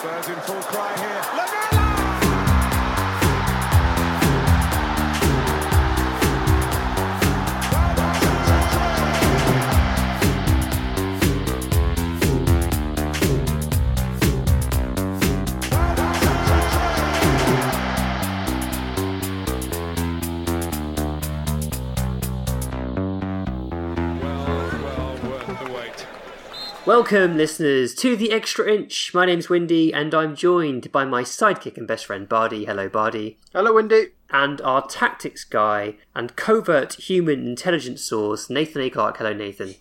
Spurs in full cry here. Lamela! Welcome, listeners, to the Extra Inch. My name's Windy, and I'm joined by my sidekick and best friend Bardi. Hello, Bardi. Hello, Windy. And our tactics guy and covert human intelligence source, Nathan A. Clark. Hello, Nathan.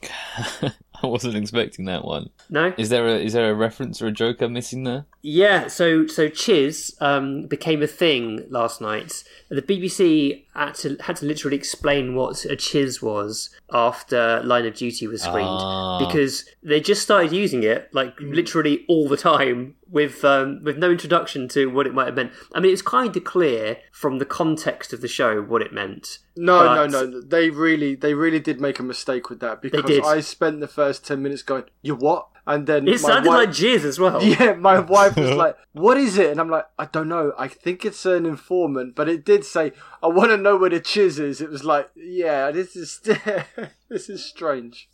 I wasn't expecting that one. No? Is there a is there a reference or a joke I'm missing there? Yeah, so so CHIS um, became a thing last night. The BBC had to had to literally explain what a CHIS was after Line of Duty was screened Ah. because they just started using it like literally all the time with um, with no introduction to what it might have meant. I mean, it's kind of clear from the context of the show what it meant. No, But- no, no. They really, they really did make a mistake with that because. I spent the first ten minutes going, "You what?" And then It sounded wife- like Jizz as well. Yeah, my wife was like, "What is it?" And I'm like, "I don't know. I think it's an informant, but it did say I want to know where the CHIS is." It was like, "Yeah, this is this is strange."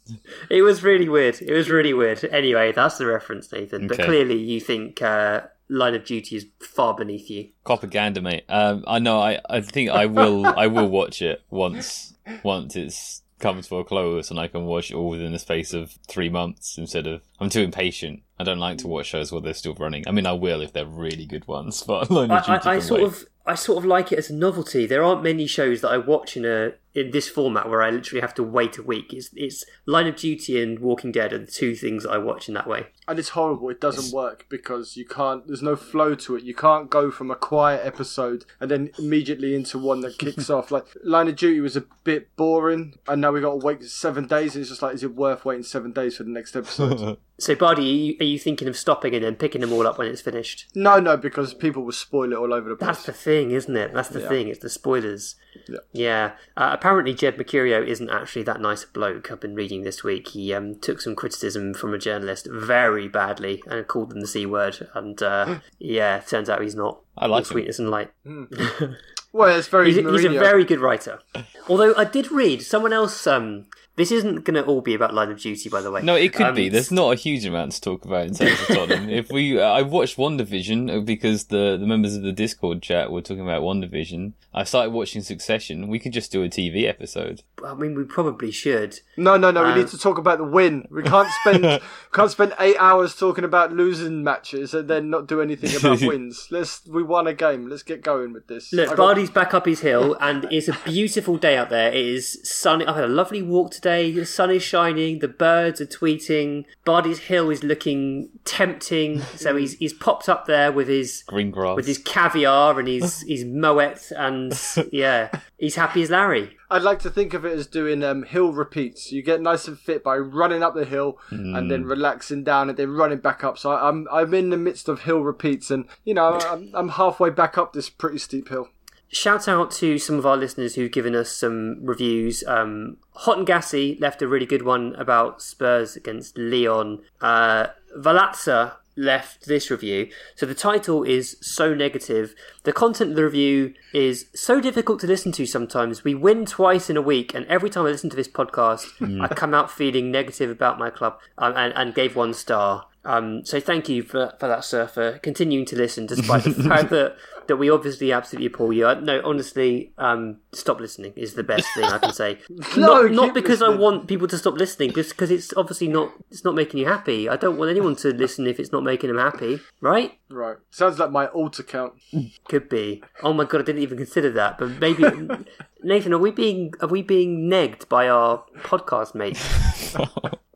It was really weird. It was really weird. Anyway, that's the reference, Nathan. But clearly, you think uh, Line of Duty is far beneath you. Propaganda, mate. Um, I know. I, I think I will. I will watch it once once it's come to a close, and I can watch it all within the space of three months instead of. I'm too impatient. I don't like to watch shows while they're still running. I mean, I will if they're really good ones, but I, I, I sort wait. of I sort of like it as a novelty. There aren't many shows that I watch in a in this format where I literally have to wait a week. It's it's Line of Duty and Walking Dead are the two things I watch in that way. And it's horrible. It doesn't work because you can't. There's no flow to it. You can't go from a quiet episode and then immediately into one that kicks off. Like Line of Duty was a bit boring, and now we got to wait seven days. And it's just like, is it worth waiting seven days for the next episode? So, Bardi, are you, are you thinking of stopping and then picking them all up when it's finished? no, no, because people will spoil it all over the place. That's the thing, isn't it? That's the Yeah. thing. It's the spoilers. Yeah. Yeah. Uh, apparently, Jed Mercurio isn't actually that nice a bloke. I've been reading this week. He um, took some criticism from a journalist very badly and called them the c word. And uh, yeah, turns out he's not. I like sweetness and light. Well, it's very He's a, he's a very good writer. Although I did read someone else. Um, this isn't going to all be about Line of Duty, by the way. No, it could Um, be. There's not a huge amount to talk about in terms of Tottenham. if we, uh, I watched WandaVision because the the members of the Discord chat were talking about WandaVision. I started watching Succession. We could just do a TV episode. I mean, we probably should. No, no, no. Um, we need to talk about the win. We can't spend can't spend eight hours talking about losing matches and then not do anything about wins. Let's we won a game. Let's get going with this. Look, got- Bardi's back up his hill, and it's a beautiful day out there. It is sunny. I've had a lovely walk today. The sun is shining. The birds are tweeting. Bardi's hill is looking tempting. So he's he's popped up there with his Green grass. with his caviar and his his moet, and yeah, he's happy as Larry. I'd like to think of it as doing um, hill repeats. You get nice and fit by running up the hill and Hmm. then relaxing down and then running back up. So I, I'm I'm in the midst of hill repeats and you know I'm, I'm halfway back up this pretty steep hill. Shout out to some of our listeners who've given us some reviews. Um, Hot and Gassy left a really good one about Spurs against Leon. Uh, Valatza left this review. So the title is so negative. The content of the review is so difficult to listen to sometimes. We win twice in a week, and every time I listen to this podcast, I come out feeling negative about my club um, and, and gave one star. Um, so thank you for, for that, sir, for continuing to listen despite the fact that, that we obviously absolutely appall you. Uh, No, honestly, um, stop listening is the best thing I can say. No, not not keep because I want people to stop listening, just because it's obviously not it's not making you happy. I don't want anyone to listen if it's not making them happy, right? Right. Sounds like my alt account. Could be. Oh my god, I didn't even consider that. But maybe Nathan, are we being are we being negged by our podcast mates?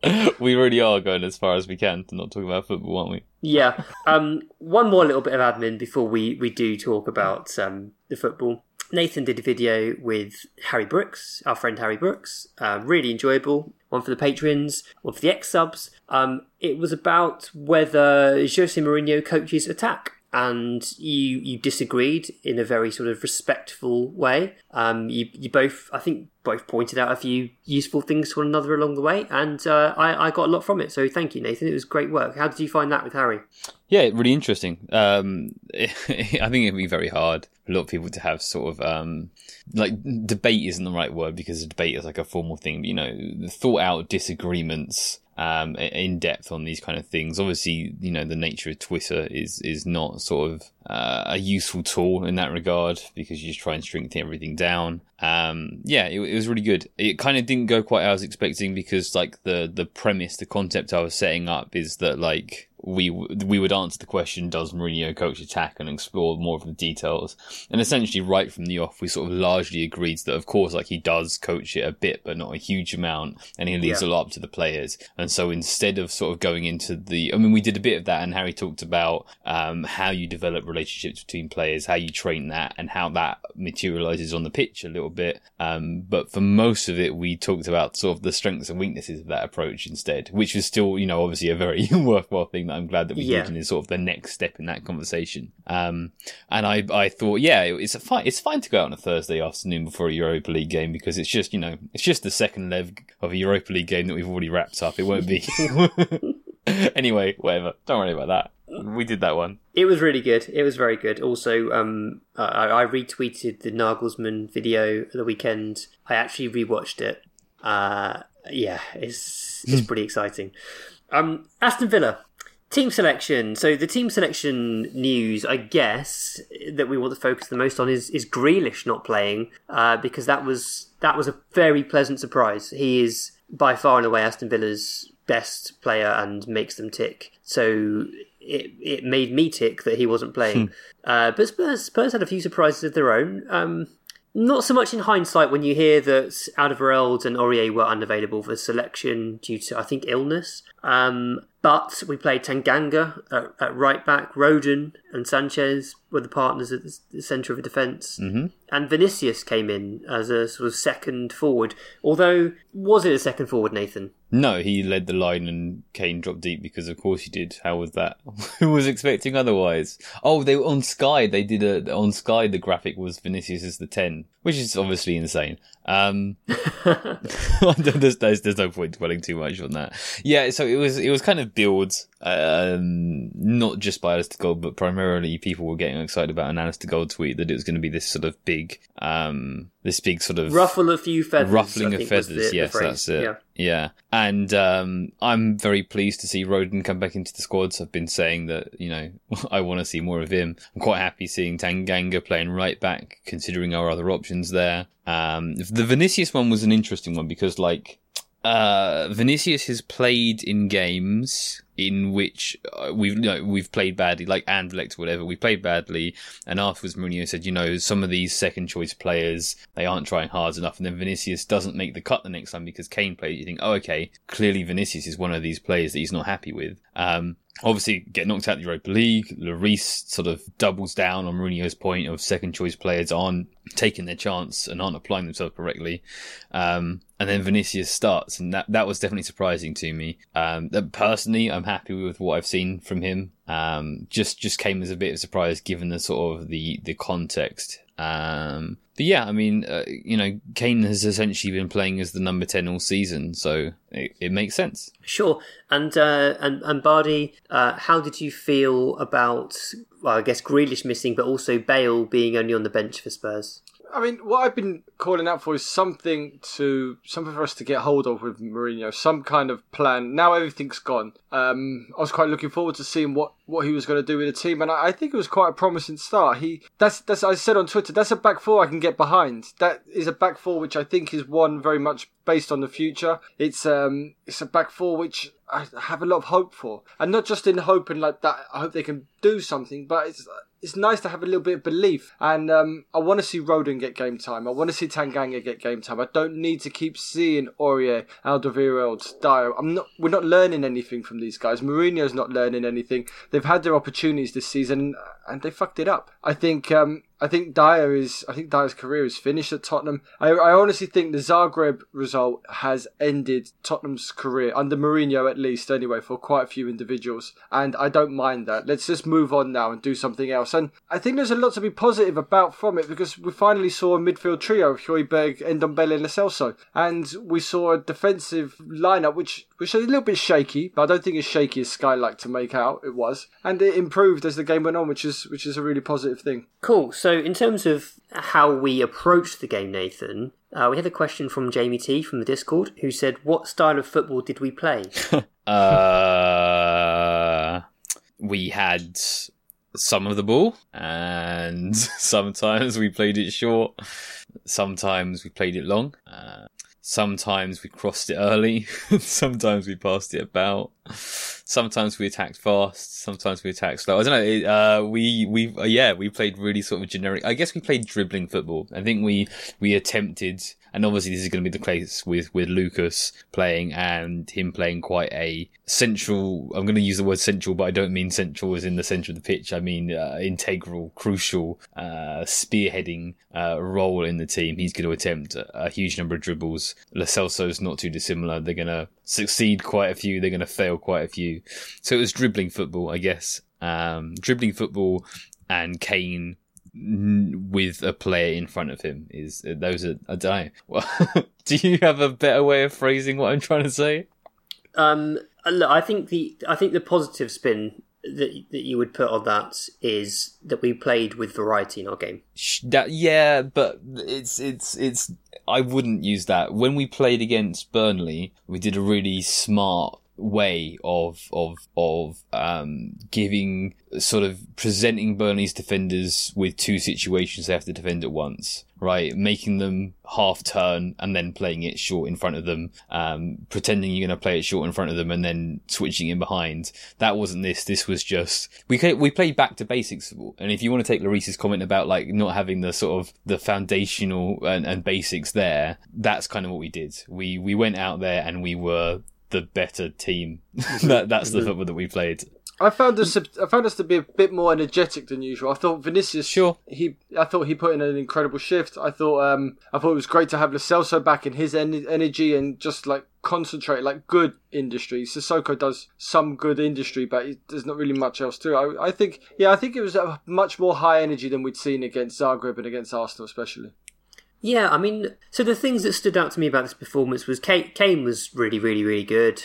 we really are going as far as we can to not talk about football, aren't we? Yeah. Um, one more little bit of admin before we, we do talk about um, the football. Nathan did a video with Harry Brooks, our friend Harry Brooks. Uh, really enjoyable. One for the patrons, one for the xSubs. Um, it was about whether Jose Mourinho coaches attack. And you you disagreed in a very sort of respectful way. Um, you you both, I think, both pointed out a few useful things to one another along the way, and uh, I, I got a lot from it. So thank you, Nathan. It was great work. How did you find that with Harry? Yeah, really interesting. Um, I think it'd be very hard for a lot of people to have sort of um, like debate isn't the right word because a debate is like a formal thing. But, you know, thought out disagreements um, in depth on these kind of things. Obviously, you know, the nature of Twitter is is not sort of uh, a useful tool in that regard because you just try and shrink everything down. Um, yeah, it, it, was really good. It kind of didn't go quite as I was expecting because like the the premise, the concept I was setting up is that like we we would answer the question, does Mourinho coach attack, and explore more of the details. And essentially, right from the off, we sort of largely agreed that, of course, like he does coach it a bit, but not a huge amount, and he leaves yeah. a lot up to the players. And so instead of sort of going into the, I mean, we did a bit of that, and Harry talked about um, how you develop relationships between players, how you train that, and how that materializes on the pitch a little bit. Um, but for most of it, we talked about sort of the strengths and weaknesses of that approach instead, which was still, you know, obviously a very worthwhile thing I'm glad that we yeah. did, and is sort of the next step in that conversation. Um, and I, I thought, yeah, it's a fine, it's fine to go out on a Thursday afternoon before a Europa League game because it's just, you know, it's just the second leg of a Europa League game that we've already wrapped up. It won't be. anyway, whatever. Don't worry about that. We did that one. It was really good. It was very good. Also, um, I, I retweeted the Nagelsmann video the weekend. I actually rewatched it. Uh, yeah, it's it's pretty exciting. Um, Aston Villa Team selection. So the team selection news, I guess, that we want to focus the most on is is Grealish not playing uh, because that was that was a very pleasant surprise. He is by far and away Aston Villa's best player and makes them tick. So it it made me tick that he wasn't playing. Hmm. Uh, but Spurs Spurs had a few surprises of their own. Um, not so much in hindsight when you hear that Alderweireld and Aurier were unavailable for selection due to, I think, illness. Um, but we played Tanganga at, at, right back. Rodon and Sanchez were the partners at the centre of the defence. Mm-hmm. And Vinicius came in as a sort of second forward. Although, was it a second forward, Nathan? No, he led the line and Kane dropped deep because, of course, he did. How was that? Who was expecting otherwise? Oh, they were on Sky. They did a on Sky. The graphic was Vinicius as the ten, which is obviously insane. Um, there's, there's, there's no point dwelling too much on that. Yeah, so it was it was kind of builds, um, not just by Alasdair Gold, but primarily people were getting excited about an Alasdair Gold tweet that it was going to be this sort of big, um, this big sort of ruffle a few feathers, ruffling of feathers. The, yes, the that's it. Yeah. yeah. and um, I'm very pleased to see Rodon come back into the squads. I've been saying that you know I want to see more of him. I'm quite happy seeing Tanganga playing right back, considering our other options there. Um, the Vinicius one was an interesting one because like uh, Vinicius has played in games in which uh, we've you know, we've played badly, like Anderlecht or whatever. We played badly, and afterwards Mourinho said, you know, some of these second choice players they aren't trying hard enough, and then Vinicius doesn't make the cut the next time because Kane played. You think, oh, okay, clearly Vinicius is one of these players that he's not happy with. Um, obviously get knocked out of the Europa League. Lloris sort of doubles down on Mourinho's point of second choice players aren't taking their chance and aren't applying themselves correctly. Um, and then Vinicius starts, and that that was definitely surprising to me. Um, personally, I'm happy with what I've seen from him. Um, just just came as a bit of a surprise given the sort of the the context. Um, but yeah, I mean, uh, you know, Kane has essentially been playing as the number ten all season, so it, it makes sense. Sure, and uh, and and Bardi, uh, how did you feel about? Well, I guess Grealish missing, but also Bale being only on the bench for Spurs. I mean, what I've been calling out for is something to something for us to get hold of with Mourinho, some kind of plan. Now everything's gone. Um, I was quite looking forward to seeing what, what he was going to do with the team, and I, I, think it was quite a promising start. He that's that's I said on Twitter that's a back four I can get behind. That is a back four which I think is one very much based on the future. It's um it's a back four which I have a lot of hope for, and not just in hope and like that. I hope they can do something, but it's it's nice to have a little bit of belief. And um, I want to see Rodon get game time. I want to see Tanganga get game time. I don't need to keep seeing Aurier, Alderweireld, Dier. I'm not. We're not learning anything from these guys. Mourinho's not learning anything. Had their opportunities this season and they fucked it up. I think um, I think Dier is. I think Dier's career is finished at Tottenham. I, I honestly think the Zagreb result has ended Tottenham's career under Mourinho, at least anyway, for quite a few individuals. And I don't mind that. Let's just move on now and do something else. And I think there's a lot to be positive about from it because we finally saw a midfield trio of Højbjerg, Ndombele, and Lo Celso, and we saw a defensive lineup which which is a little bit shaky, but I don't think as shaky as Sky liked to make out it was, and it improved as the game went on, which is which is a really positive thing. Cool. So, in terms of how we approached the game, Nathan, uh, we had a question from Jamie T from the Discord who said, "What style of football did we play?" Uh, we had some of the ball, and sometimes we played it short. Sometimes we played it long. Uh, sometimes we crossed it early. sometimes we passed it about. Sometimes we attacked fast. Sometimes we attacked slow. I don't know. It, uh, we we uh, yeah we played really sort of generic. I guess we played dribbling football. I think we we attempted and obviously this is going to be the case with with Lucas playing and him playing quite a central. I'm going to use the word central, but I don't mean central as in the centre of the pitch. I mean uh, integral, crucial, uh, spearheading uh, role in the team. He's going to attempt a, a huge number of dribbles. Lo Celso's not too dissimilar. They're going to succeed quite a few. They're going to fail quite a few. So it was dribbling football, I guess. Um, dribbling football and Kane with a player in front of him is those are I don't know. Well, do you have a better way of phrasing what I'm trying to say? Um, look, I think the I think the positive spin that that you would put on that is that we played with variety in our game. That, yeah, but it's it's it's. I wouldn't use that. When we played against Burnley, we did a really smart way of of of um, giving sort of presenting Burnley's defenders with two situations they have to defend at once, right? Making them half turn and then playing it short in front of them, um, pretending you're going to play it short in front of them and then switching in behind. That wasn't this. This was just we we played back to basics. And if you want to take Lloris's comment about like not having the sort of the foundational and, and basics there, that's kind of what we did. We we went out there and we were the better team. that that's the football that we played. I found us. I found us to be a bit more energetic than usual. I thought Vinicius. Sure. He. I thought he put in an incredible shift. I thought. Um. I thought it was great to have Lo Celso back in his en- energy and just like concentrate like good industry. Sissoko does some good industry, but there's not really much else to it. I, I think. Yeah, I think it was a much more high energy than we'd seen against Zagreb and against Arsenal, especially. Yeah, I mean, so the things that stood out to me about this performance was Kane, Kane was really, really, really good,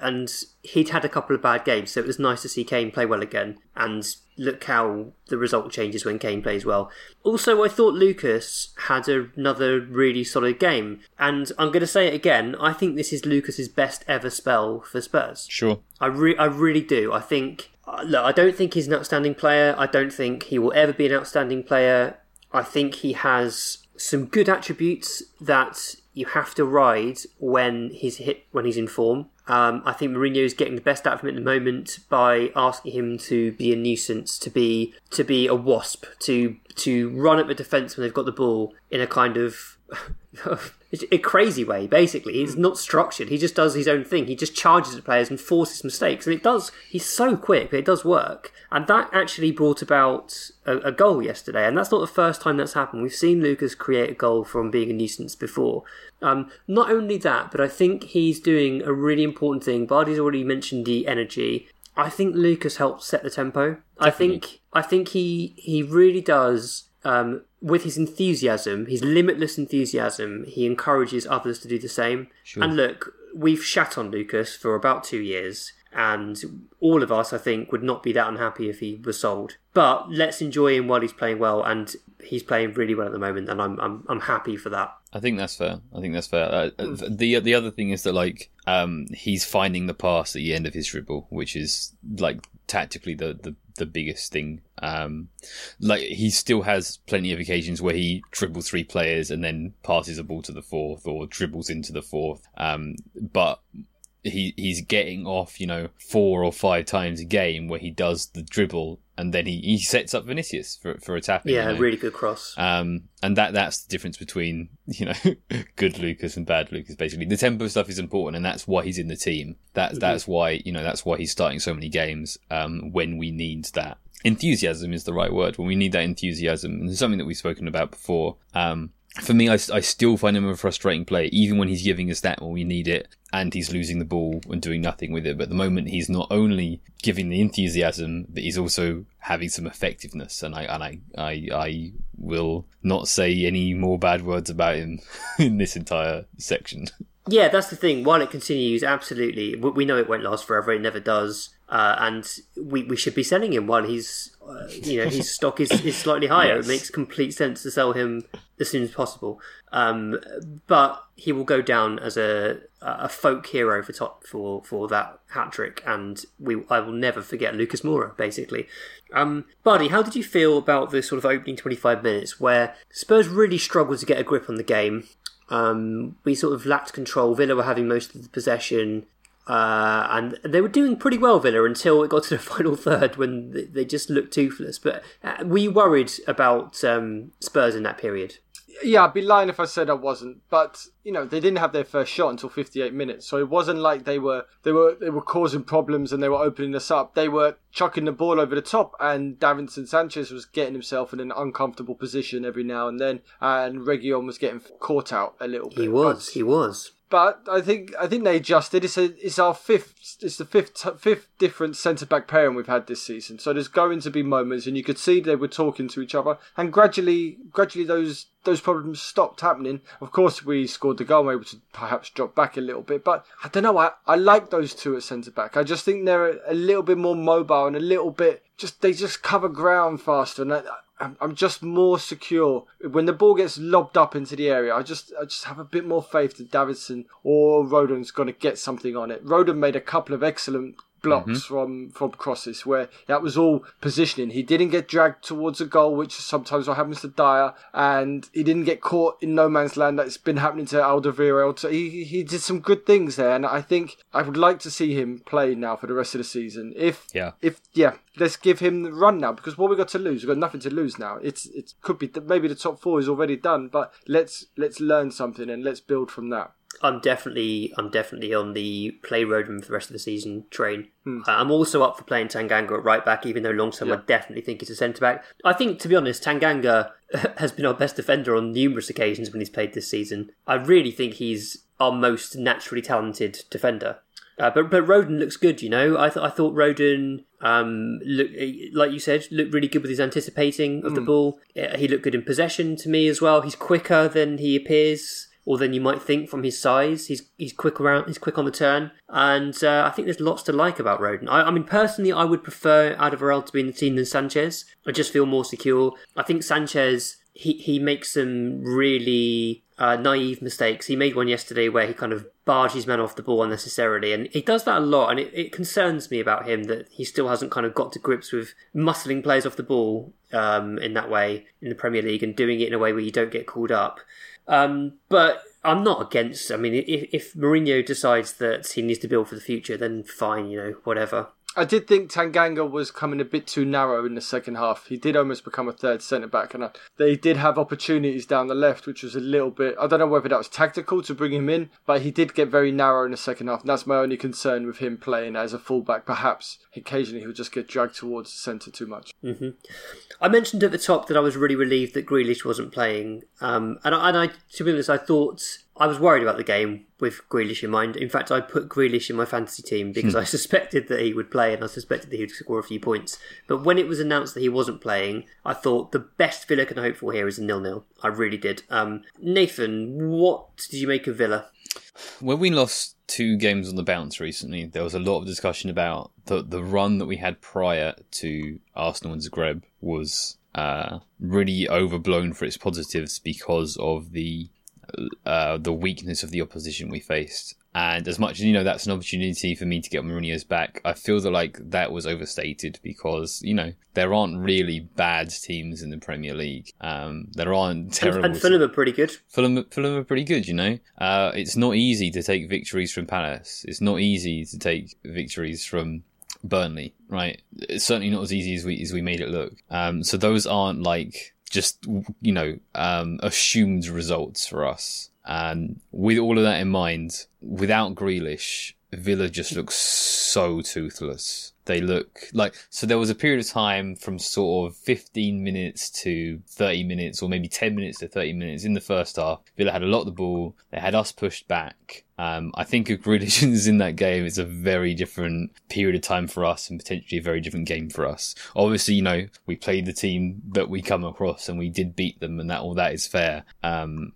and he'd had a couple of bad games, so it was nice to see Kane play well again. And look how the result changes when Kane plays well. Also, I thought Lucas had another really solid game, and I'm going to say it again. I think this is Lucas's best ever spell for Spurs. Sure, I re- I really do. I think. Look, I don't think he's an outstanding player. I don't think he will ever be an outstanding player. I think he has some good attributes that you have to ride when he's hit when he's in form. Um, I think Mourinho is getting the best out of him at the moment by asking him to be a nuisance, to be to be a wasp, to to run at the defence when they've got the ball in a kind of a crazy way. Basically, he's not structured. He just does his own thing. He just charges at players and forces mistakes, and it does. He's so quick, but it does work. And that actually brought about a, a goal yesterday, and that's not the first time that's happened. We've seen Lucas create a goal from being a nuisance before. Um, not only that, but I think he's doing a really important thing. Bardi's already mentioned the energy. I think Lucas helped set the tempo. Definitely. I think I think he he really does um, with his enthusiasm, his limitless enthusiasm, he encourages others to do the same. Sure. And look, we've shat on Lucas for about two years, and all of us, I think, would not be that unhappy if he was sold. But let's enjoy him while he's playing well, and he's playing really well at the moment, and I'm I'm I'm happy for that. I think that's fair. I think that's fair. Uh, the the other thing is that like um, he's finding the pass at the end of his dribble, which is like tactically the the, the biggest thing. Um, like he still has plenty of occasions where he dribbles three players and then passes a ball to the fourth or dribbles into the fourth. Um, but he he's getting off, you know, four or five times a game where he does the dribble and then he, he sets up Vinicius for for attacking. Yeah, you know? really good cross. Um, and that that's the difference between you know good Lucas and bad Lucas. Basically, the tempo stuff is important, and that's why he's in the team. That's that's why you know that's why he's starting so many games. Um, when we need that enthusiasm is the right word. When we need that enthusiasm, and it's something that we've spoken about before. Um, for me, I, I still find him a frustrating player, even when he's giving us that when we need it, and he's losing the ball and doing nothing with it. But at the moment, he's not only giving the enthusiasm, but he's also having some effectiveness. And I and I I, I will not say any more bad words about him in this entire section. Yeah, that's the thing. While it continues, absolutely, we we know it won't last forever. It never does, uh, and we, we should be selling him while he's, uh, you know, his stock is, is slightly higher. Yes. It makes complete sense to sell him as soon as possible. Um, but he will go down as a a folk hero for top for for that hat trick, and we I will never forget Lucas Moura. Basically, um, Bardi, how did you feel about the sort of opening twenty five minutes where Spurs really struggled to get a grip on the game? Um, we sort of lacked control. Villa were having most of the possession. Uh, and they were doing pretty well, Villa, until it got to the final third when they- they just looked toothless. But uh, were you worried about um, Spurs in that period? Yeah, I'd be lying if I said I wasn't. But you know, they didn't have their first shot until 58 minutes, so it wasn't like they were they were they were causing problems and they were opening us up. They were chucking the ball over the top, and Davinson Sanchez was getting himself in an uncomfortable position every now and then, and Region was getting caught out a little bit. He was, he was. But I think I think they adjusted. It's a, it's our fifth it's the fifth fifth different centre back pairing we've had this season. So there's going to be moments, and you could see they were talking to each other, and gradually gradually those those problems stopped happening. Of course, we scored the goal, and were able to perhaps drop back a little bit, but I don't know. I I like those two at centre back. I just think they're a, a little bit more mobile and a little bit just they just cover ground faster, and I, I'm, just more secure when the ball gets lobbed up into the area. I just I just have a bit more faith that Davinson or Rodon's going to get something on it. Rodon made a couple of excellent blocks mm-hmm. from from crosses where that was all positioning. He didn't get dragged towards a goal, which is sometimes what happens to Dier, and he didn't get caught in no man's land. That's been happening to Alderweireld. So he he did some good things there, and I think I would like to see him play now for the rest of the season. If Yeah. if yeah, let's give him the run now because what we got to lose, we've got nothing to lose now. It's it could be maybe the top four is already done, but let's let's learn something and let's build from that. I'm definitely, I'm definitely on the play Rodon for the rest of the season train. Hmm. Uh, I'm also up for playing Tanganga at right back, even though long term I definitely think he's a centre back. I think, to be honest, Tanganga has been our best defender on numerous occasions when he's played this season. I really think he's our most naturally talented defender. Uh, but but Rodon looks good, you know. I thought I thought Rodon um look like you said looked really good with his anticipating of the ball. Uh, He looked good in possession to me as well. He's quicker than he appears or than you might think from his size. He's he's quick around. He's quick on the turn, and uh, I think there's lots to like about Rodon. I, I mean, personally, I would prefer Alderweireld to be in the team than Sanchez. I just feel more secure. I think Sanchez he he makes some really uh, naive mistakes. He made one yesterday where he kind of barged his man off the ball unnecessarily, and he does that a lot. And it, it concerns me about him that he still hasn't kind of got to grips with muscling players off the ball um, in that way in the Premier League and doing it in a way where you don't get called up. Um, but I'm not against. I mean, if, if Mourinho decides that he needs to build for the future, then fine, you know, whatever. I did think Tanganga was coming a bit too narrow in the second half. He did almost become a third centre back, and uh, they did have opportunities down the left, which was a little bit. I don't know whether that was tactical to bring him in, but he did get very narrow in the second half. And that's my only concern with him playing as a fullback. Perhaps occasionally he'll just get dragged towards the centre too much. I mentioned at the top that I was really relieved that Grealish wasn't playing, um, and I, and I, to be honest, I thought I was worried about the game with Grealish in mind. In fact, I put Grealish in my fantasy team because I suspected that he would play and I suspected that he would score a few points. But when it was announced that he wasn't playing, I thought the best Villa can hope for here is a nil-nil. I really did. Um, Nathan, what did you make of Villa? When we lost two games on the bounce recently, there was a lot of discussion about the the run that we had prior to Arsenal and Zagreb was uh, really overblown for its positives because of the uh, the weakness of the opposition we faced. And as much as you know, that's an opportunity for me to get Mourinho's back. I feel that like that was overstated because you know there aren't really bad teams in the Premier League. Um, there aren't terrible. And Fulham are pretty good. Fulham, Fulham are pretty good, you know. Uh, it's not easy to take victories from Palace. It's not easy to take victories from Burnley, right? It's certainly not as easy as we as we made it look. Um, so those aren't like just you know um, assumed results for us. And with all of that in mind, without Grealish, Villa just looks so toothless. They look like so. There was a period of time from sort of 15 minutes to 30 minutes, or maybe 10 minutes to 30 minutes in the first half. Villa had a lot of the ball. They had us pushed back. Um, I think if Grealish is in that game, it's a very different period of time for us, and potentially a very different game for us. Obviously, you know we played the team that we come across, and we did beat them, and that all that is fair. Um,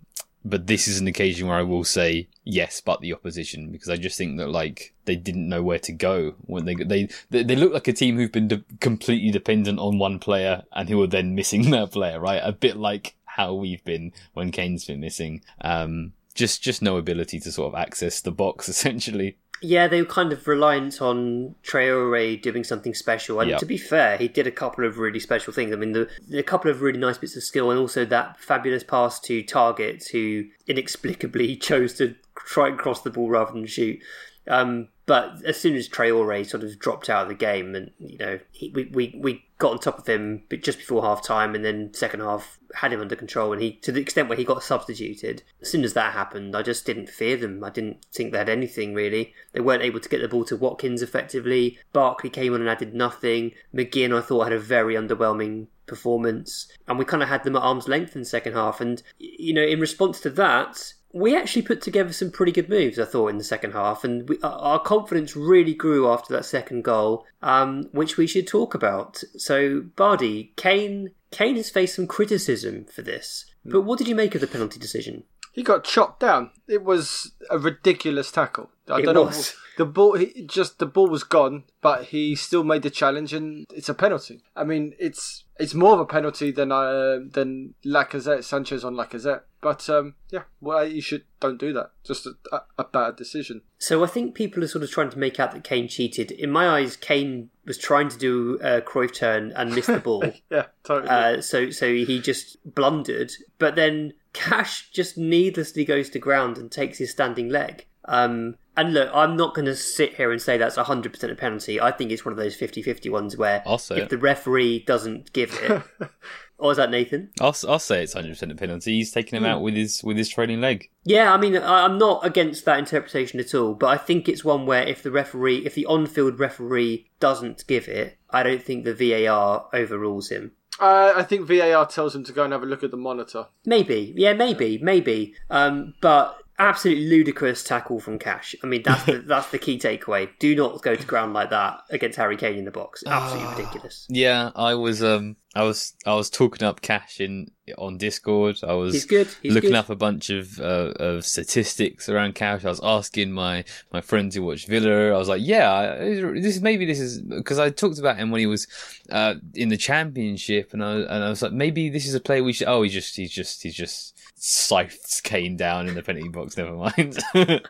but this is an occasion where I will say yes, but the opposition because I just think that like they didn't know where to go when they they they, look like a team who've been de- completely dependent on one player and who are then missing that player, right? A bit like how we've been when Kane's been missing. Um, just just no ability to sort of access the box essentially. Yeah, they were kind of reliant on Traore doing something special. And Yep. to be fair, he did a couple of really special things. I mean, the, a couple of really nice bits of skill, and also that fabulous pass to Targett, who inexplicably chose to try and cross the ball rather than shoot. Um, but as soon as Traore sort of dropped out of the game, and you know, he, we, we we got on top of him, just before half time, and then second half had him under control, and he to the extent where he got substituted. As soon as that happened, I just didn't fear them. I didn't think they had anything really. They weren't able to get the ball to Watkins effectively. Barkley came on and added nothing. McGinn, I thought, had a very underwhelming performance, and we kind of had them at arm's length in second half. And you know, in response to that, we actually put together some pretty good moves, I thought, in the second half, and we, our- confidence really grew after that second goal, um, which we should talk about. So, Bardi, Kane, Kane has faced some criticism for this, but what did you make of the penalty decision? He got chopped down. It was a ridiculous tackle. I It don't know. The ball, he, just the ball was gone, but he still made the challenge, and it's a penalty. I mean, it's it's more of a penalty than uh, than Lacazette Sanchez on Lacazette. But um, yeah, well, you should don't do that. Just a, a, a bad decision. So I think people are sort of trying to make out that Kane cheated. In my eyes, Kane was trying to do a Cruyff turn and missed the ball. Yeah, totally. Uh, so so he just blundered, but then Cash just needlessly goes to ground and takes his standing leg. Um, and look, I'm not going to sit here and say that's 100% a penalty. I think it's one of those 50-50 ones where I'll say if it. the referee doesn't give it, or is that Nathan? I'll I'll say it's 100 percent a penalty. He's taking him out with his with his trailing leg. Yeah, I mean, I- I'm not against that interpretation at all, but I think it's one where if the referee, if the on-field referee doesn't give it, I don't think the VAR overrules him. uh, I think VAR tells him to go and have a look at the monitor. Maybe, yeah, maybe, maybe. Um, but absolutely ludicrous tackle from Cash. I mean, that's the, that's the key takeaway. Do not go to ground like that against Harry Kane in the box. Absolutely ridiculous. Yeah, I was um I was I was talking up Cash in on Discord. I was He's good, he's looking good. up a bunch of uh, of statistics around Cash. I was asking my my friends who watch Villa. I was like, yeah, this maybe this is because I talked about him when he was uh, in the championship, and I and I was like, maybe this is a player we should. Oh, he just he's just he's just scythes Kane down in the penalty box. Never mind.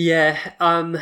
Yeah. Um.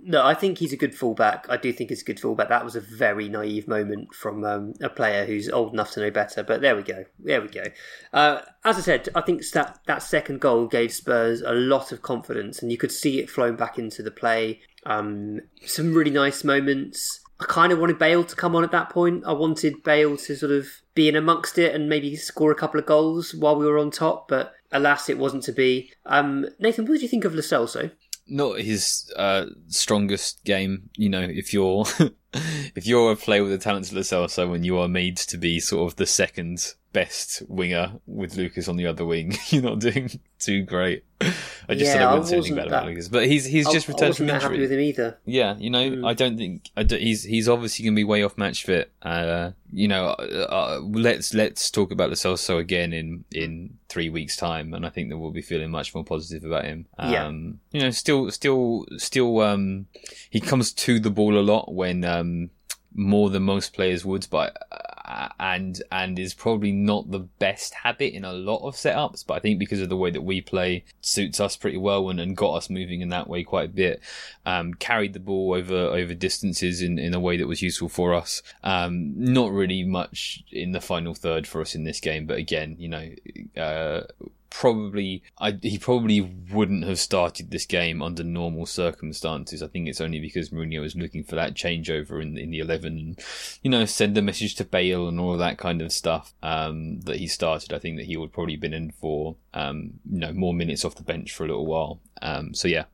No, I think he's a good fullback. I do think he's a good fullback. That was a very naive moment from um, a player who's old enough to know better. But there we go. There we go. Uh, as I said, I think that that second goal gave Spurs a lot of confidence, and you could see it flowing back into the play. Um, some really nice moments. I kind of wanted Bale to come on at that point. I wanted Bale to sort of be in amongst it and maybe score a couple of goals while we were on top, but alas, it wasn't to be. Um, Nathan, what did you think of Celso? not his uh, strongest game. You know, if you're if you're a player with the talents of Lo Celso and you are made to be sort of the second best winger with Lucas on the other wing, you're not doing too great. I just Yeah, said I I wouldn't say anything bad about Lucas, but he's he's just I, I returned from that happy with him either. Yeah, you know, I don't think I don't, he's he's obviously going to be way off match fit. Uh, you know, uh, uh, let's let's talk about Lo Celso again in in three weeks' time, and I think that we'll be feeling much more positive about him. Um, Yeah. You know, still still still um, he comes to the ball a lot when um, more than most players would, but uh, and and is probably not the best habit in a lot of setups. But I think because of the way that we play, suits us pretty well and, and got us moving in that way quite a bit. Um, carried the ball over over distances in, in a way that was useful for us. Um, not really much in the final third for us in this game, but again, you know, uh, probably I, he probably wouldn't have started this game under normal circumstances. I think it's only because Mourinho was looking for that changeover in in the eleven, and you know, send a message to Bale and all that kind of stuff um, that he started. I think that he would probably been in for um, you know more minutes off the bench for a little while. Um, so yeah,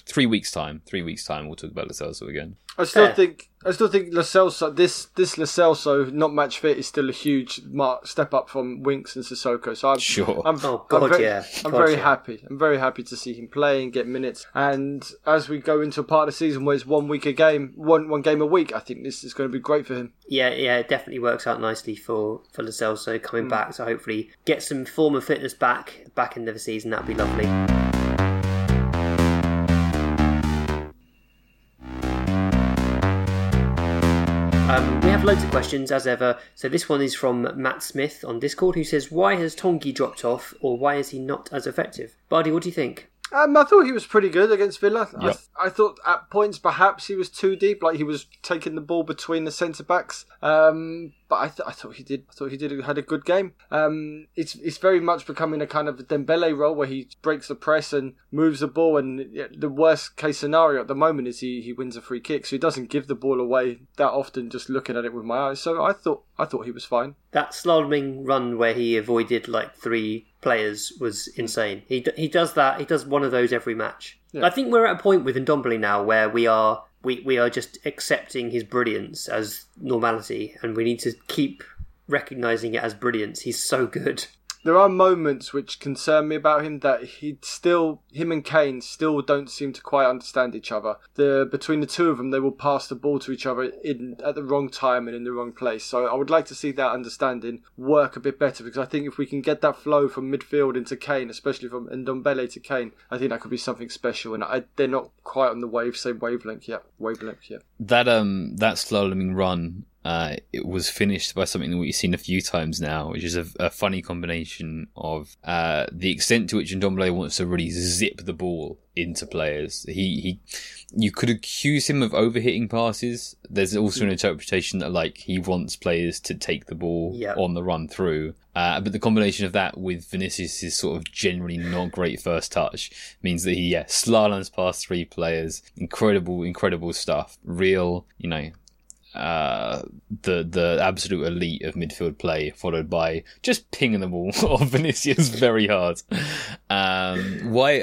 three weeks time. Three weeks time, we'll talk about Lo Celso again. I still Fair. think I still think Lo Celso this this Lo Celso not match fit is still a huge mark, step up from Winks and Sissoko. So I'm Sure. I'm, Oh, God, I'm very, yeah. I'm God, very yeah. happy. I'm very happy to see him play and get minutes. And as we go into a part of the season where it's one week a game, one one game a week, I think this is going to be great for him. Yeah, yeah, it definitely works out nicely for for Lo Celso coming mm. back. So hopefully get some form of fitness back back into the season. That'd be lovely. Um, we have loads of questions as ever. So this one is from Matt Smith on Discord, who says, "Why has Tanguy dropped off, or why is he not as effective?" Bardi, what do you think? Um, I thought he was pretty good against Villa. I, Yep. I thought at points perhaps he was too deep, like he was taking the ball between the centre backs. Um, but I, th- I thought he did. I thought he did had a good game. Um, it's it's very much becoming a kind of Dembele role where he breaks the press and moves the ball. And yeah, the worst case scenario at the moment is he, he wins a free kick, so he doesn't give the ball away that often. Just looking at it with my eyes, so I thought I thought he was fine. That slaloming run where he avoided like three players was insane. He d- he does that. He does one of those every match. I think we're at a point with Ndombele now where we are we, we are just accepting his brilliance as normality, and we need to keep recognizing it as brilliance. He's so good. There are moments which concern me about him that he still, him and Kane still don't seem to quite understand each other. The between the two of them, they will pass the ball to each other in at the wrong time and in the wrong place. So I would like to see that understanding work a bit better because I think if we can get that flow from midfield into Kane, especially from Ndombele to Kane, I think that could be something special. And I, they're not quite on the wave, same wavelength yet. Wavelength yet. that um that slaloming run uh it was finished by something that we've seen a few times now which is a, a funny combination of uh the extent to which Ndombele wants to really zip the ball into players he he you could accuse him of overhitting passes there's also an interpretation that like he wants players to take the ball Yeah. on the run through uh, but the combination of that with Vinicius' sort of generally not great first touch means that he, yeah, slaloms past three players. Incredible, incredible stuff. Real, you know, uh, the the absolute elite of midfield play, followed by just pinging the ball off Vinicius very hard. Um, why?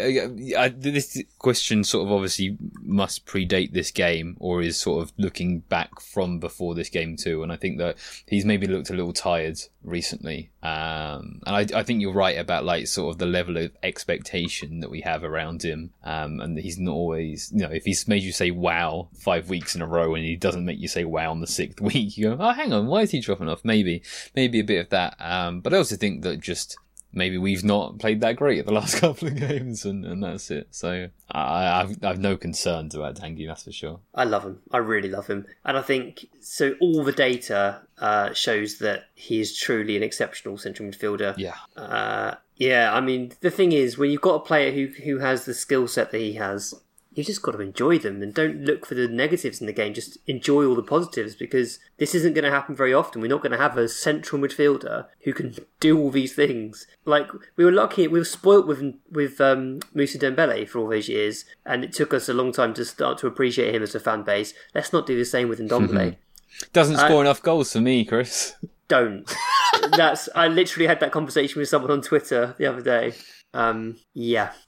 Uh, this question sort of obviously must predate this game, or is sort of looking back from before this game too. And I think that he's maybe looked a little tired recently. Um, and I, I think you're right about like sort of the level of expectation that we have around him. Um, and he's not always, you know, if he's made you say wow five weeks in a row and he doesn't make you say wow on the sixth week, you go, oh, hang on, why is he dropping off? Maybe, maybe a bit of that. Um, but I also think that just maybe we've not played that great at the last couple of games and, and that's it. So I, I've, I've no concerns about Tanguy, that's for sure. I love him. I really love him. And I think so. All the data uh, shows that he is truly an exceptional central midfielder. Yeah. Uh, yeah, I mean, the thing is, when you've got a player who who has the skill set that he has, you just got to enjoy them and don't look for the negatives in the game. Just enjoy all the positives because this isn't going to happen very often. We're not going to have a central midfielder who can do all these things. Like we were lucky, we were spoilt with with um, Musa Dembele for all those years, and it took us a long time to start to appreciate him as a fan base. Let's not do the same with Ndombele. Doesn't score enough goals for me, Chris. don't. That's I literally had that conversation with someone on Twitter the other day. Um, yeah.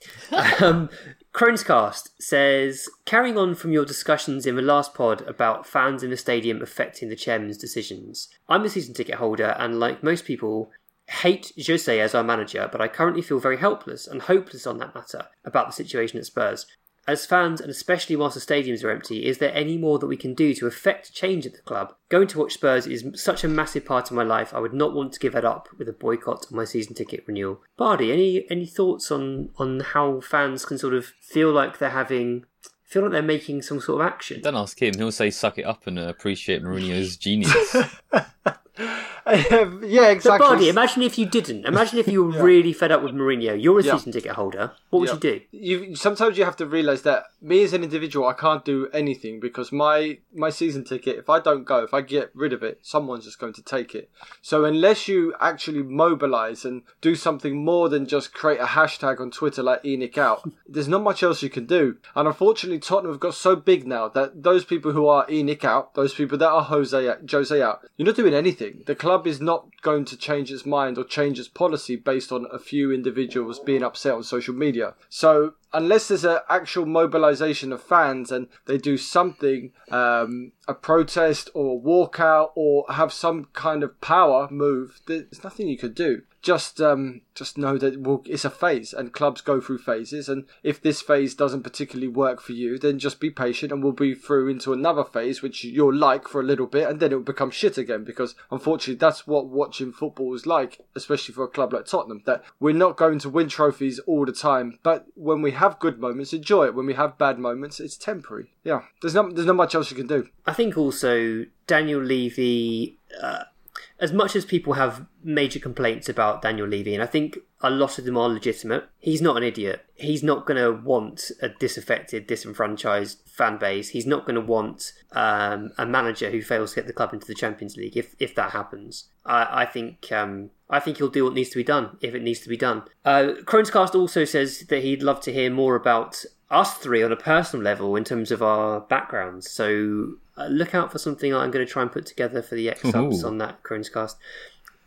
Um, Cronescast says, carrying on from your discussions in the last pod about fans in the stadium affecting the chairman's decisions, I'm a season ticket holder and, like most people, hate Jose as our manager, but I currently feel very helpless and hopeless on that matter about the situation at Spurs. As fans, and especially whilst the stadiums are empty, is there any more that we can do to affect change at the club? Going to watch Spurs is such a massive part of my life. I would not want to give it up with a boycott on my season ticket renewal. Bardi, any any thoughts on on how fans can sort of feel like they're having feel like they're making some sort of action? Don't ask him. He'll say suck it up and uh, appreciate Mourinho's genius. yeah, exactly. But Bardi, imagine if you didn't. Imagine if you were really fed up with Mourinho. You're a Yeah. season ticket holder. What would Yeah. you do? you sometimes you have to realize that me as an individual I can't do anything because my my season ticket if I don't go if I get rid of it someone's just going to take it so unless you actually mobilize and do something more than just create a hashtag on Twitter like ENIC out there's not much else you can do and unfortunately Tottenham have got so big now that those people who are ENIC out those people that are Jose Jose out you're not doing anything the club is not going to change its mind or change its policy based on a few individuals being upset on social media so unless there's an actual mobilization of fans and they do something, um, a protest or a walkout or have some kind of power move, there's nothing you could do. Just, um, just know that it's a phase, and clubs go through phases. And if this phase doesn't particularly work for you, then just be patient, and we'll be through into another phase which you'll like for a little bit, and then it will become shit again. Because unfortunately, that's what watching football is like, especially for a club like Tottenham. That we're not going to win trophies all the time, but when we have good moments, enjoy it. When we have bad moments, it's temporary. Yeah, there's not there's not much else you can do. I think also Daniel Levy, uh, as much as people have major complaints about Daniel Levy, and I think a lot of them are legitimate, he's not an idiot. He's not going to want a disaffected, disenfranchised fan base. He's not going to want um, a manager who fails to get the club into the Champions League if, if that happens. I, I think um, I think he'll do what needs to be done if it needs to be done. Uh, Cronescast also says that he'd love to hear more about us three on a personal level in terms of our backgrounds. So uh, look out for something I'm going to try and put together for the X Ooh. on that Cronescast.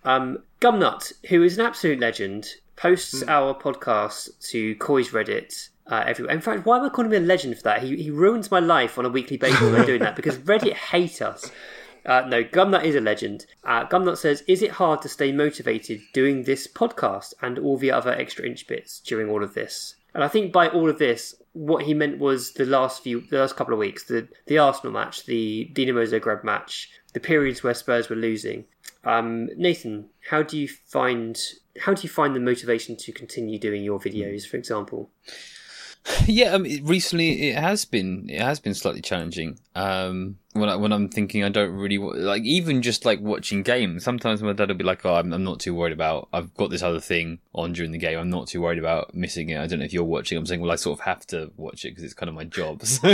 Um, Gumnut, who is an absolute legend, posts our podcast to COYS Reddit. Uh, everywhere. In fact, why am I calling him a legend for that? He, he ruins my life on a weekly basis by doing that because Reddit hate us. Uh, no, Gumnut is a legend. Uh, Gumnut says, "Is it hard to stay motivated doing this podcast and all the other extra inch bits during all of this?" And I think by all of this, what he meant was the last few, the last couple of weeks, the the Arsenal match, the Dinamo Zagreb match, the periods where Spurs were losing. Um, Nathan, how do you find how do you find the motivation to continue doing your videos, for example? Yeah, um, it- recently it has been it has been slightly challenging. Um, when I, when I'm thinking I don't really wa- like even just like watching games. Sometimes my dad will be like, "Oh, I'm, I'm not too worried about. I've got this other thing on during the game. I'm not too worried about missing it." I don't know if you're watching. I'm saying, well, I sort of have to watch it because it's kind of my job. So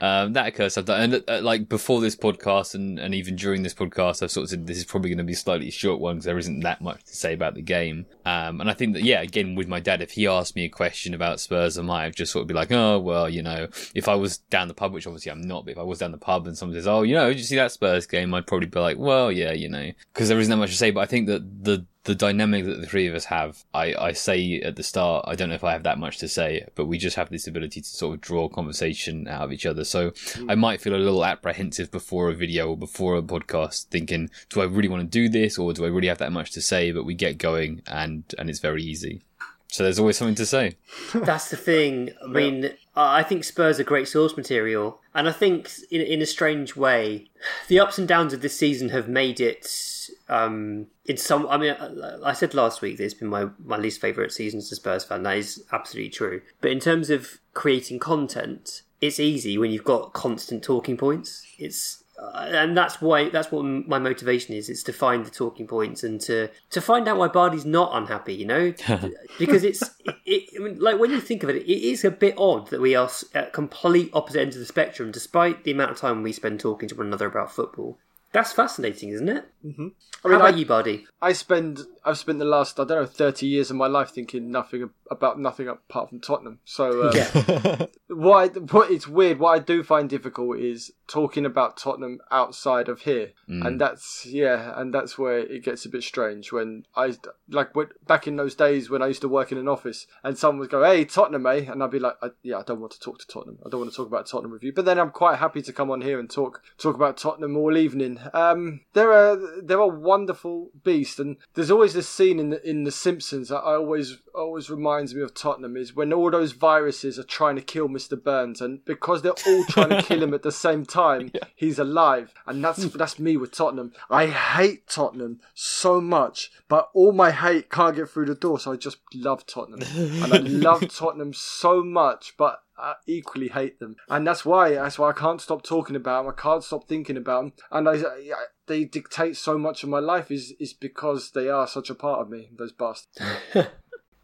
um, that occurs. I've done and uh, like before this podcast and and even during this podcast, I've sort of said this is probably going to be a slightly short one because there isn't that much to say about the game. Um, and I think that yeah, again with my dad, if he asked me a question about Spurs, I might have just sort of be like, "Oh, well, you know, if I was down the pub, which obviously I'm not, but if I was down the pub and someone says, "Oh, you know, did you see that Spurs game?" I'd probably be like, "Well, yeah, you know," because there isn't that much to say. But I think that the the dynamic that the three of us have, I, I say at the start, I don't know if I have that much to say, but we just have this ability to sort of draw conversation out of each other. So I mm. might feel a little apprehensive before a video or before a podcast, thinking, do I really want to do this or do I really have that much to say? But we get going and and it's very easy. So there's always something to say. That's the thing. I mean, I think Spurs are great source material, and I think in in a strange way, the ups and downs of this season have made it. Um, in some, I mean, I said last week that it's been my my least favorite season as a Spurs fan. That is absolutely true. But in terms of creating content, it's easy when you've got constant talking points. It's uh, and that's why that's what m- my motivation is. It's to find the talking points and to to find out why Bardi's not unhappy. You know, because it's it, it, I mean, like when you think of it, it is a bit odd that we are at complete opposite ends of the spectrum, despite the amount of time we spend talking to one another about football. That's fascinating, isn't it? I How mean, about I, you, Bardi? I spend I've spent the last I don't know thirty years of my life thinking nothing about nothing apart from Tottenham. So um, Yeah, what I, what it's weird. What I do find difficult is talking about Tottenham outside of here, and that's yeah, and that's where it gets a bit strange. When I like when, back in those days when I used to work in an office, and someone would go, "Hey, Tottenham, eh?" and I'd be like, I, "Yeah, I don't want to talk to Tottenham. I don't want to talk about Tottenham with you." But then I'm quite happy to come on here and talk talk about Tottenham all evening. Um, they're a they're a wonderful beast, and there's always this scene in the in the Simpsons that I always always reminds me of Tottenham is when all those viruses are trying to kill Mr. Burns, and because they're all trying to kill him at the same time, he's alive, and that's that's me with Tottenham. I hate Tottenham so much, but all my hate can't get through the door, so I just love Tottenham, and I love Tottenham so much, but. I equally hate them, and that's why that's why I can't stop talking about them. I can't stop thinking about them, and I, I they dictate so much of my life is is because they are such a part of me. Those bastards.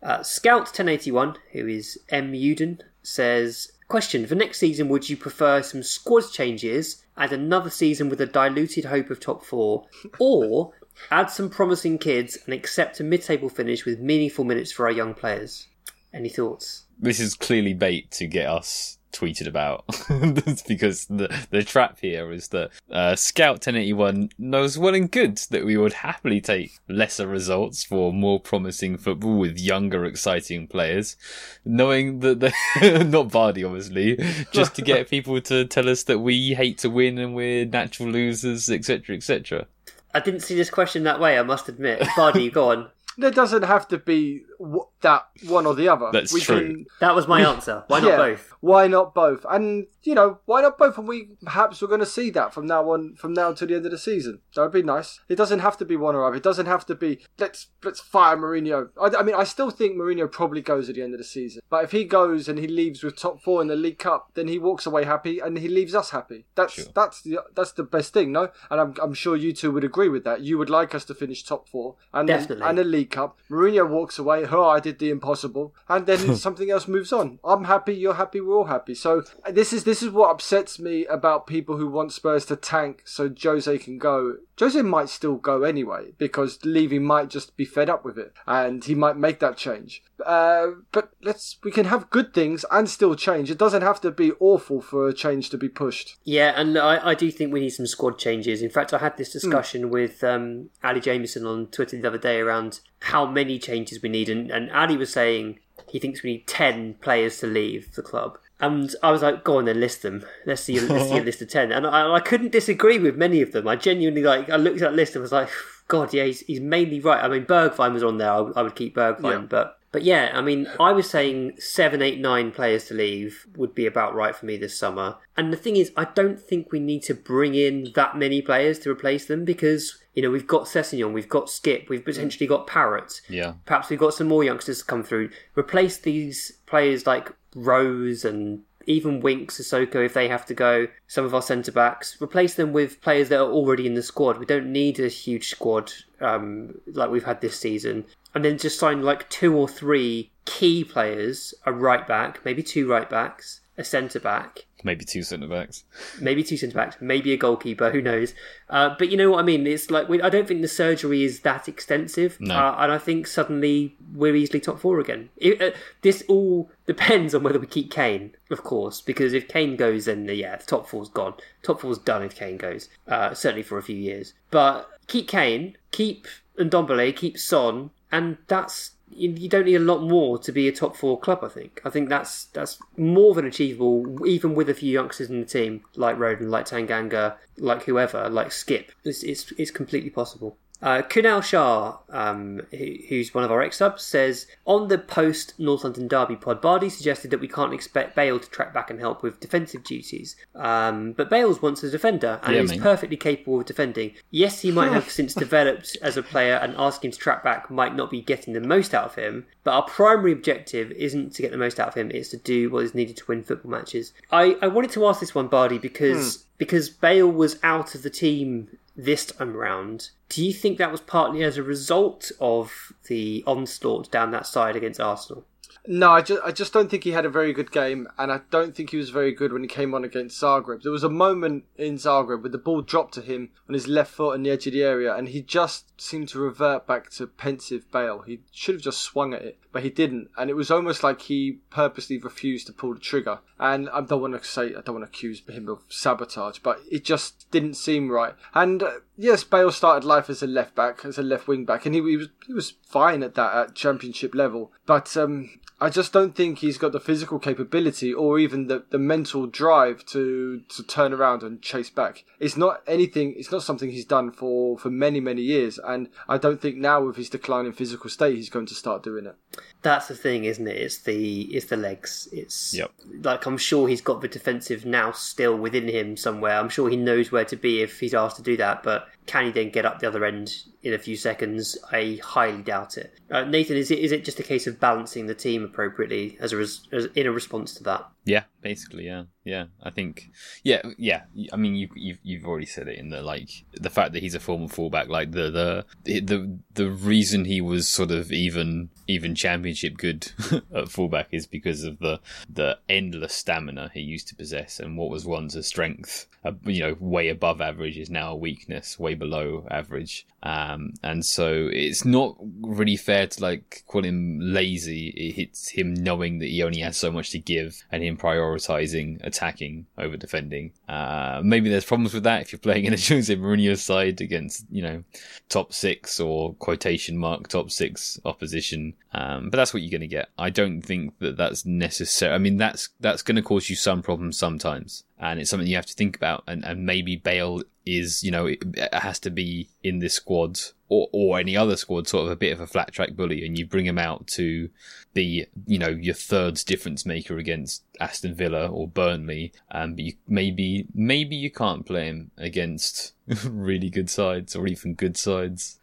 Uh, Scout 1081, who is M. Uden, says Question For next season, would you prefer some squad changes and another season with a diluted hope of top four, or add some promising kids and accept a mid table finish with meaningful minutes for our young players? Any thoughts? This is clearly bait to get us tweeted about. Because the the trap here is that uh, Scout 1081 knows well and good that we would happily take lesser results for more promising football with younger, exciting players, knowing that the not Bardi obviously, just to get people to tell us that we hate to win and we're natural losers, etc., etc. I didn't see this question that way, I must admit. Bardi, go on. There doesn't have to be w- that one or the other. That's we true. Can, That was my answer. Why not yeah, both? Why not both? And you know, why not both? And we perhaps we're going to see that from now on, from now to the end of the season. That would be nice. It doesn't have to be one or other. It doesn't have to be let's let's fire Mourinho. I, I mean, I still think Mourinho probably goes at the end of the season. But if he goes and he leaves with top four in the League Cup, then he walks away happy and he leaves us happy. That's Sure. that's the that's the best thing, no? And I'm I'm sure you two would agree with that. You would like us to finish top four and Definitely. and a League Cup. Mourinho walks away. Oh, I did the impossible, and then something else moves on. I'm happy. You're happy. We're all happy. So this is this is what upsets me about people who want Spurs to tank so Jose can go. Jose might still go anyway because Levy might just be fed up with it, and he might make that change. Uh, but let's we can have good things and still change. It doesn't have to be awful for a change to be pushed. Yeah, and I, I do think we need some squad changes. In fact, I had this discussion with um, Ali Jameson on Twitter the other day around how many changes we need, and, and Ali was saying he thinks we need 10 players to leave the club. And I was like, go on then, list them. Let's see, let's see a list of 10. And I, I couldn't disagree with many of them. I genuinely, like, I looked at that list and was like, God, yeah, he's, he's mainly right. I mean, Bergwijn was on there. I, would- I would keep Bergwijn, Yeah. but but yeah, I mean, I was saying seven, eight, nine players to leave would be about right for me this summer. And the thing is, I don't think we need to bring in that many players to replace them because, you know, we've got Sessegnon, we've got Skip, we've potentially got Parrott. Yeah. Perhaps we've got some more youngsters to come through. Replace these players like Rose and even Winks, Sissoko, if they have to go, some of our centre backs, replace them with players that are already in the squad. We don't need a huge squad um, like we've had this season. And then just sign like two or three key players, a right back, maybe two right backs, a centre back, Maybe two centre backs. maybe two centre backs, maybe a goalkeeper. Who knows? Uh, but you know what I mean. It's like we, I don't think the surgery is that extensive, No. uh, and I think suddenly we're easily top four again. It, uh, this all depends on whether we keep Kane, of course, because if Kane goes, then uh, yeah, the top four's gone. Top four's done if Kane goes. Uh, certainly for a few years. But keep Kane, keep Ndombele, keep Son, and that's you, don't need a lot more to be a top four club. I think. I think that's that's more than achievable, even with a few youngsters in the team like Rodon, like Tanganga, like whoever, like Skip. It's it's, it's completely possible. Uh, Kunal Shah, um, who, who's one of our xSubs, says on the post North London Derby pod, Bardi suggested that we can't expect Bale to track back and help with defensive duties. Um, but Bale's once a defender and Yeah, is perfectly capable of defending. Yes, he might have since developed as a player, and asking him to track back might not be getting the most out of him. But our primary objective isn't to get the most out of him; it's to do what is needed to win football matches. I, I wanted to ask this one, Bardi, because because Bale was out of the team this time round. Do you think that was partly as a result of the onslaught down that side against Arsenal? No, I just, I just don't think he had a very good game, and I don't think he was very good when he came on against Zagreb. There was a moment in Zagreb where the ball dropped to him on his left foot on the edge of the area, and he just seemed to revert back to pensive Bale. He should have just swung at it, but he didn't, and it was almost like he purposely refused to pull the trigger. And I don't want to say, I don't want to accuse him of sabotage, but it just didn't seem right. And uh, yes, Bale started life as a left back, as a left wing back, and he, he was he was fine at that at championship level, but. um I just don't think he's got the physical capability or even the, the mental drive to to turn around and chase back. It's not anything. It's not something he's done for for many many years, and I don't think now with his declining physical state, he's going to start doing it. That's the thing, isn't it? It's the it's the legs. It's Yep. like I'm sure he's got the defensive now still within him somewhere. I'm sure he knows where to be if he's asked to do that, but can he then get up the other end in a few seconds? I highly doubt it. Uh, Nathan, is it is it just a case of balancing the team appropriately as a res- as, in a response to that? Yeah, basically, yeah, yeah. I think, yeah, yeah. I mean, you, you've you've already said it in the like the fact that he's a former fullback, like the the the the reason he was sort of even even championship good at fullback is because of the the endless stamina he used to possess, and what was once a strength, uh, you know, way above average is now a weakness, way below average. Um, and so it's not really fair to like call him lazy. It hits him knowing that he only has so much to give, and him prioritizing attacking over defending. Uh, maybe there's problems with that if you're playing in a Jose Mourinho side against you know top six or quotation mark top six opposition. Um, but that's what you're going to get. I don't think that that's necessary. I mean, that's that's going to cause you some problems sometimes, and it's something you have to think about. And, and maybe Bale is, you know, it, it has to be in this squad or, or any other squad, sort of a bit of a flat track bully, and you bring him out to be, you know, your third difference maker against Aston Villa or Burnley. Um, but you, maybe maybe you can't play him against really good sides or even good sides.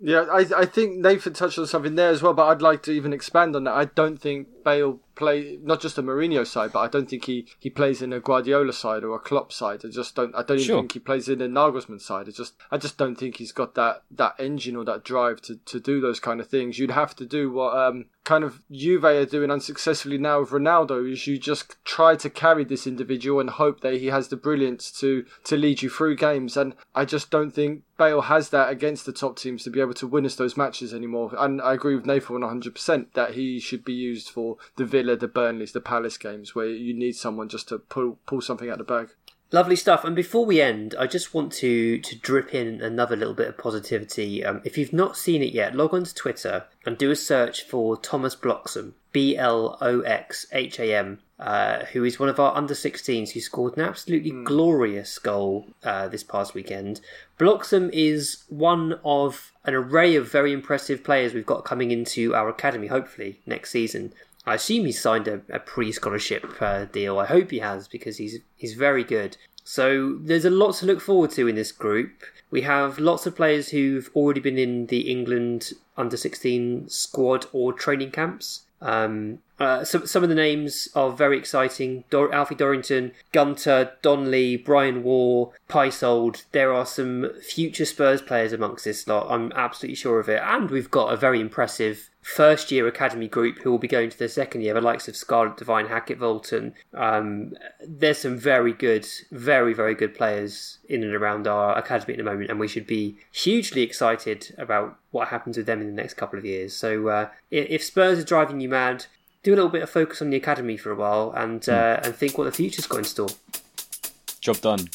Yeah, I I think Nathan touched on something there as well, but I'd like to even expand on that. I don't think Bale play not just a Mourinho side, but I don't think he, he plays in a Guardiola side or a Klopp side. I just don't. I don't even Sure. think he plays in a Nagelsmann side. I just I just don't think he's got that that engine or that drive to, to do those kind of things. You'd have to do what um kind of Juve are doing unsuccessfully now with Ronaldo. Is you just try to carry this individual and hope that he has the brilliance to to lead you through games. And I just don't think Bale has that against the top teams to be able to win us those matches anymore. And I agree with Nathan 100% that he should be used for the Villa, the Burnleys, the Palace games where you need someone just to pull pull something out of the bag. Lovely stuff. And before we end, I just want to to drip in another little bit of positivity. Um, if you've not seen it yet, log on to Twitter and do a search for Thomas Bloxham, B L O X H A M, uh, who is one of our under 16s who scored an absolutely glorious goal uh, this past weekend. Bloxham is one of an array of very impressive players we've got coming into our academy, hopefully, next season. I assume he's signed a, a pre-scholarship uh, deal. I hope he has because he's he's very good. So there's a lot to look forward to in this group. We have lots of players who've already been in the England under 16 squad or training camps. Um, uh, some some of the names are very exciting. Dor- Alfie Dorrington, Gunter, Donley, Brian War, Paisold. There are some future Spurs players amongst this lot. I'm absolutely sure of it. And we've got a very impressive first year academy group who will be going to their second year, the likes of Scarlett Devine, Hackett Volton. Um, there's some very good, very, very good players in and around our academy at the moment, and we should be hugely excited about what happens with them in the next couple of years. So uh, if Spurs are driving you mad, do a little bit of focus on the academy for a while and uh, and think what the future's got in store. Job done.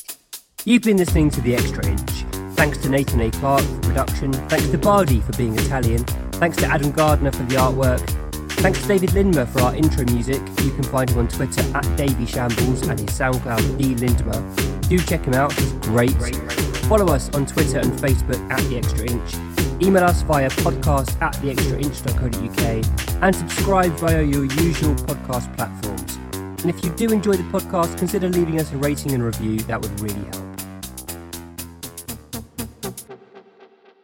You've been listening to The Extra Inch. Thanks to Nathan A. Clark for production. Thanks to Bardi for being Italian. Thanks to Adam Gardner for the artwork. Thanks to David Lindmer for our intro music. You can find him on Twitter at Davy Shambles and his SoundCloud D Lindmer. Do check him out, he's great. Follow us on Twitter and Facebook at The Extra Inch. Email us via podcast at theextrainch.co.uk and subscribe via your usual podcast platforms. And if you do enjoy the podcast, consider leaving us a rating and review, that would really help.